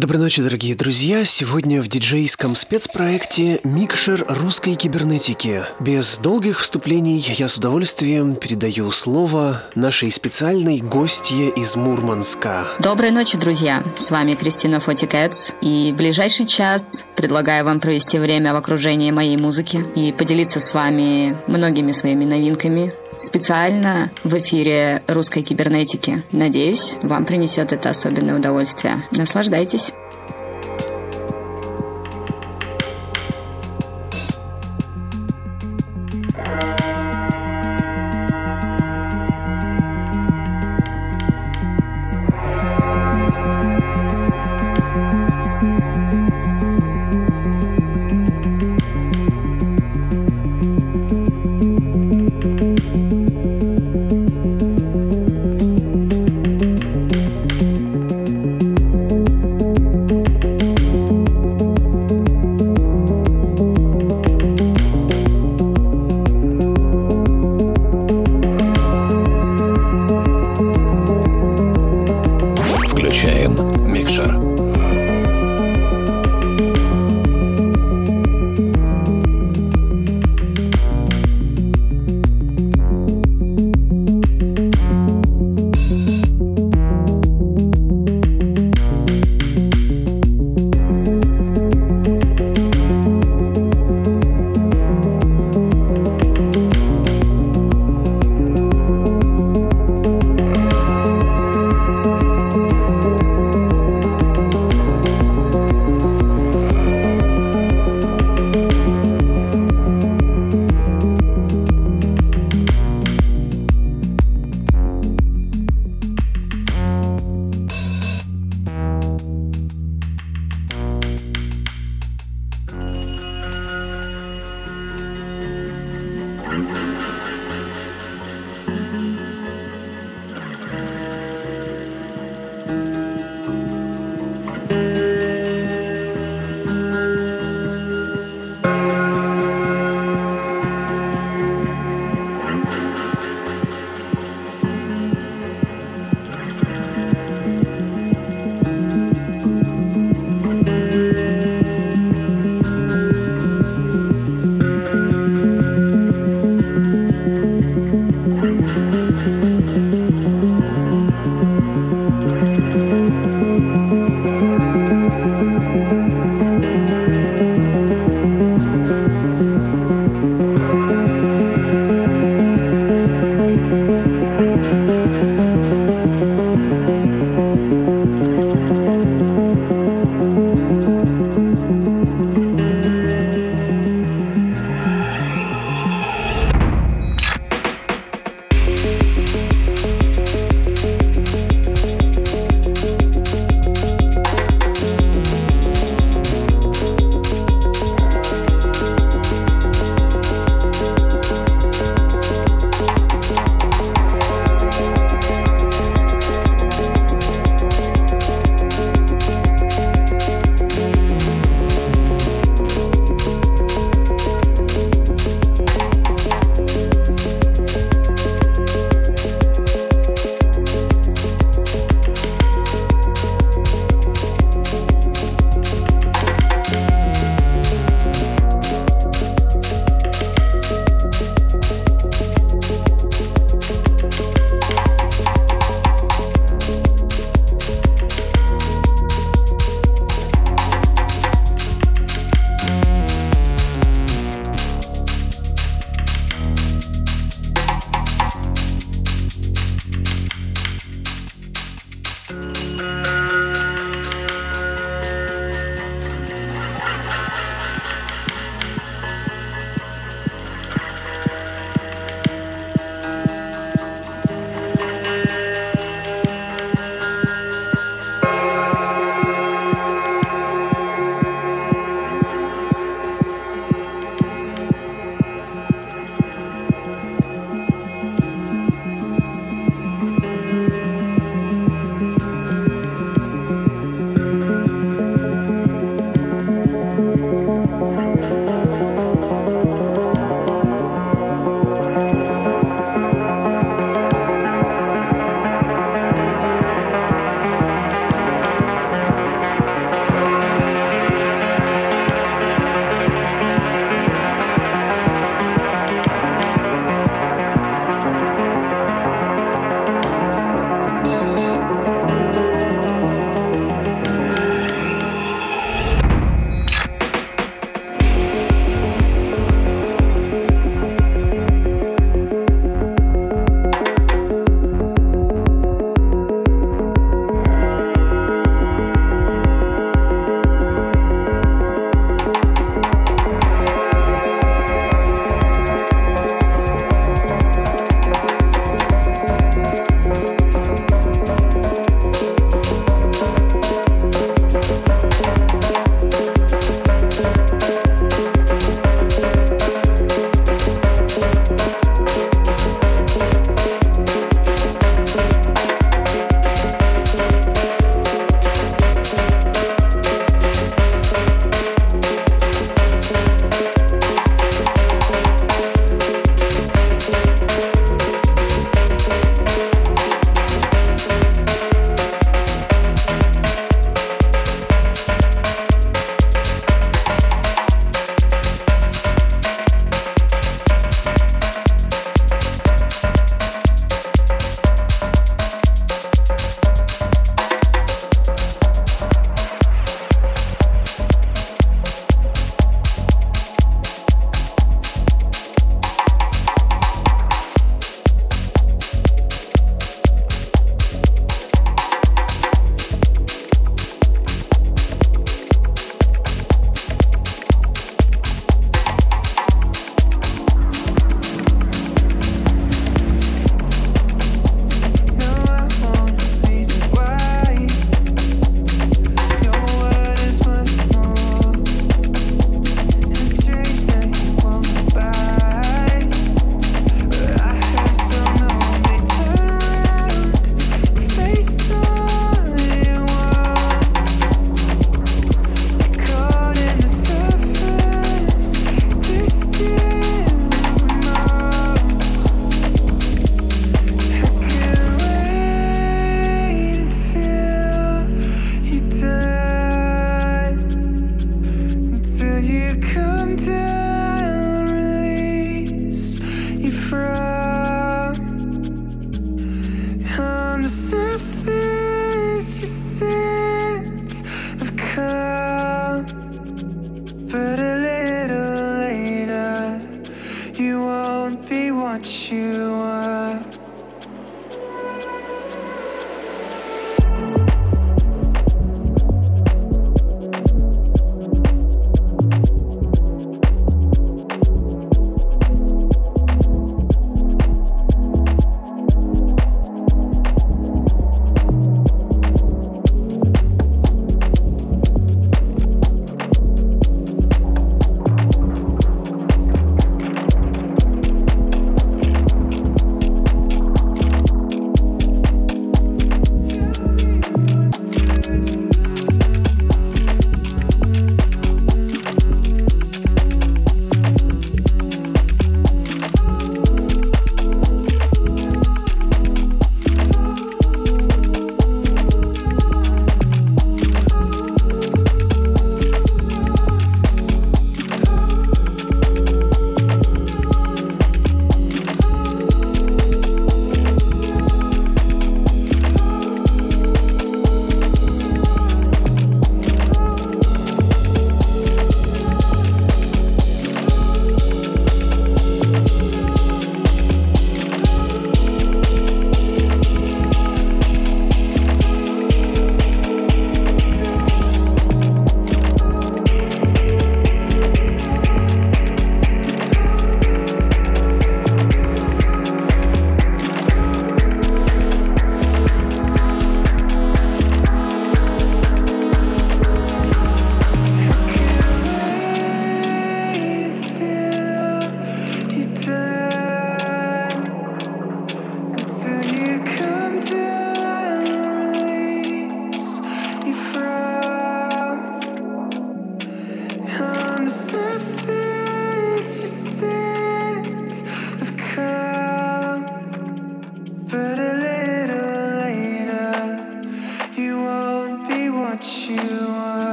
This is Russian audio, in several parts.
Доброй ночи, дорогие друзья! Сегодня в диджейском спецпроекте «Микшер русской кибернетики». Без долгих вступлений я с удовольствием передаю слово нашей специальной гостье из Мурманска. Доброй ночи, друзья! С вами Кристина Фотикэтс, и в ближайший час предлагаю вам провести время в окружении моей музыки и поделиться с вами многими своими новинками, специально в эфире русской кибернетики. Надеюсь, вам принесет это особенное удовольствие. Наслаждайтесь!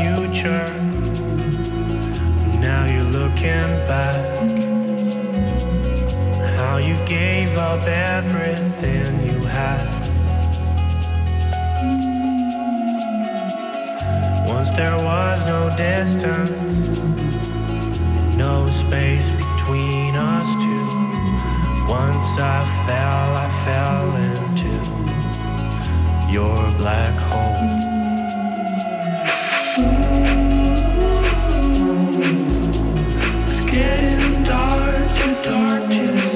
future. Now you're looking back. How you gave up everything you had. Once there was no distance, no space between us two. Once I fell, I fell into your black hole. dark to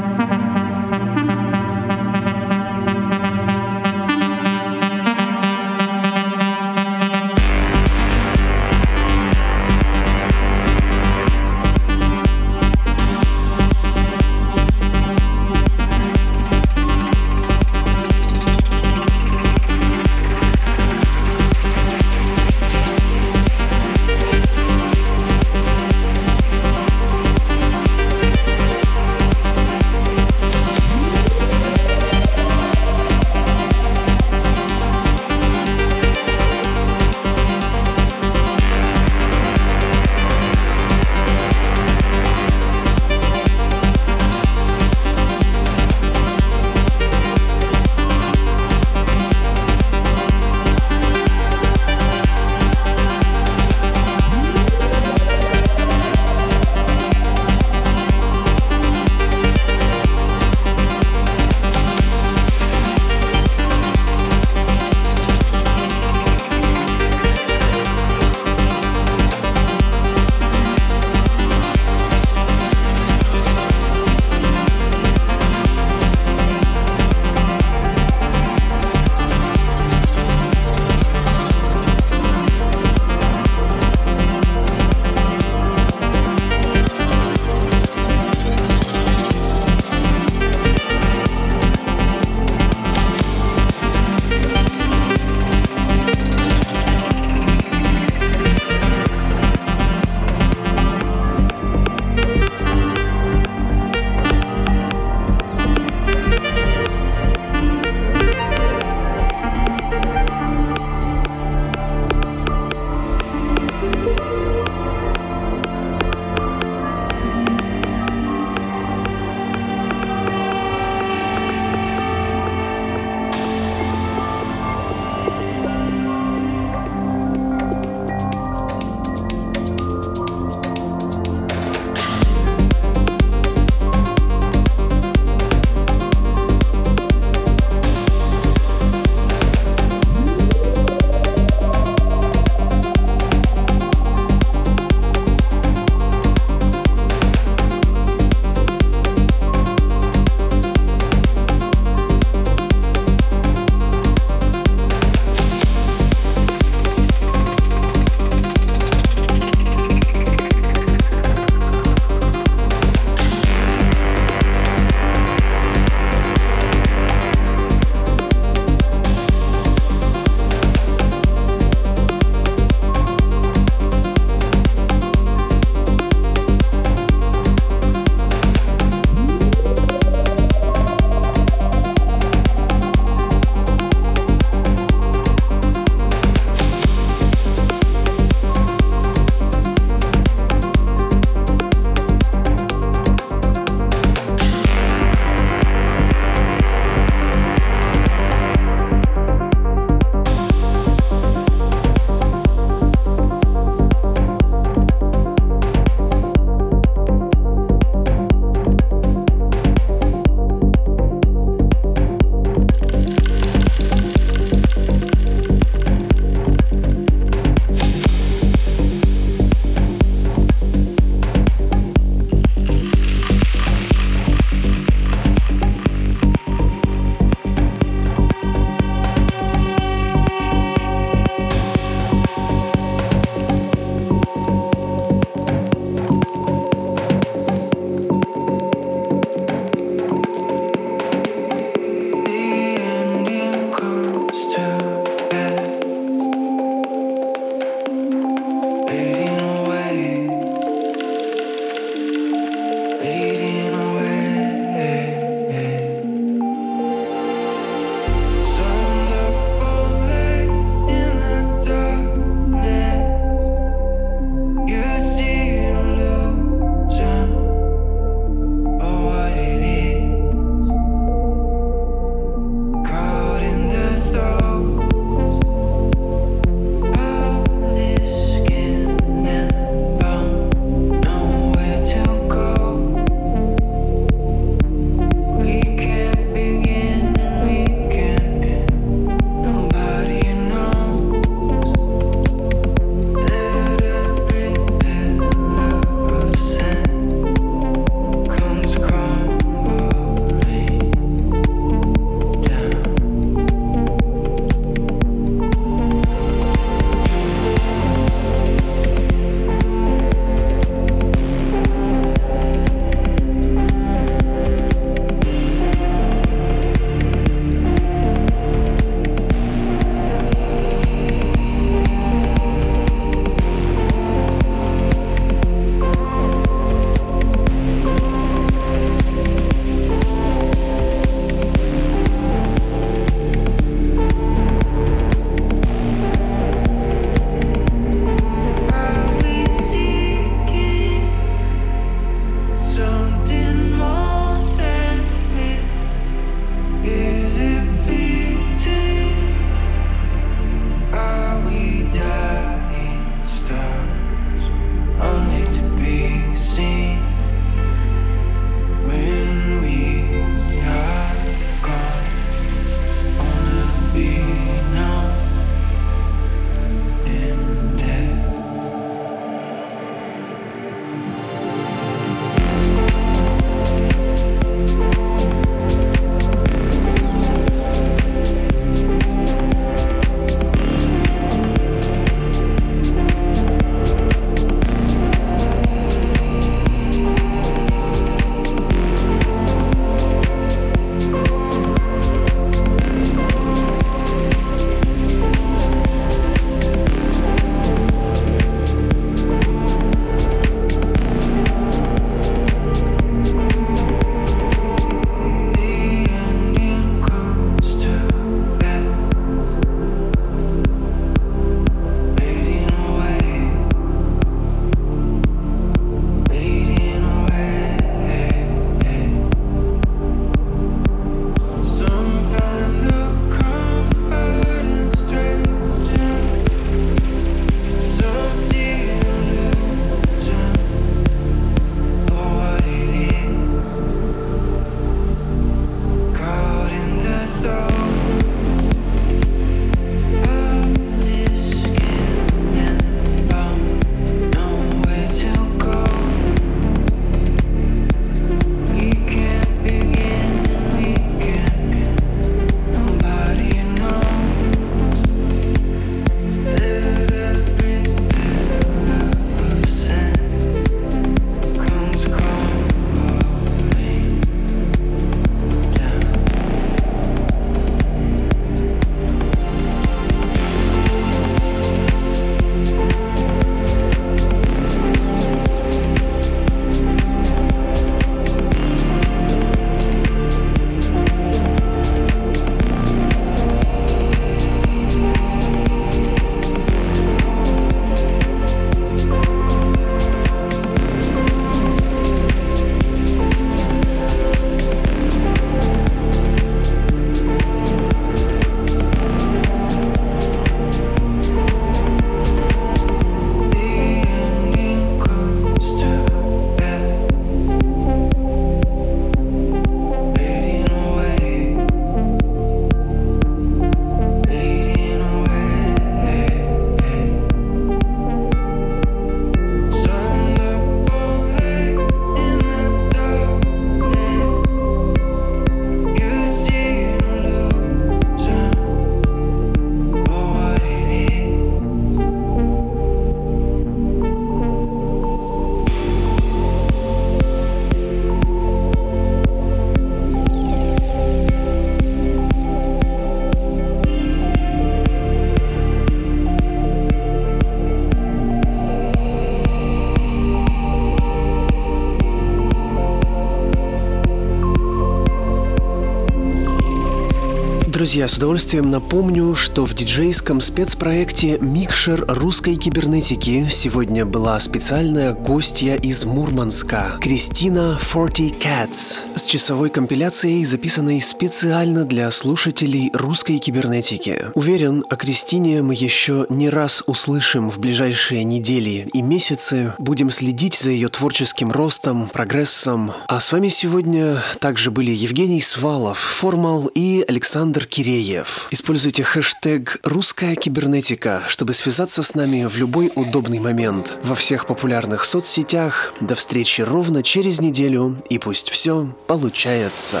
друзья, с удовольствием напомню, что в диджейском спецпроекте «Микшер русской кибернетики» сегодня была специальная гостья из Мурманска Кристина Forty Cats с часовой компиляцией, записанной специально для слушателей русской кибернетики. Уверен, о Кристине мы еще не раз услышим в ближайшие недели и месяцы. Будем следить за ее творческим ростом, прогрессом. А с вами сегодня также были Евгений Свалов, Формал и Александр Киреев. Используйте хэштег «Русская кибернетика», чтобы связаться с нами в любой удобный момент. Во всех популярных соцсетях. До встречи ровно через неделю. И пусть все получается.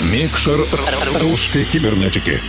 Микшер русской кибернетики.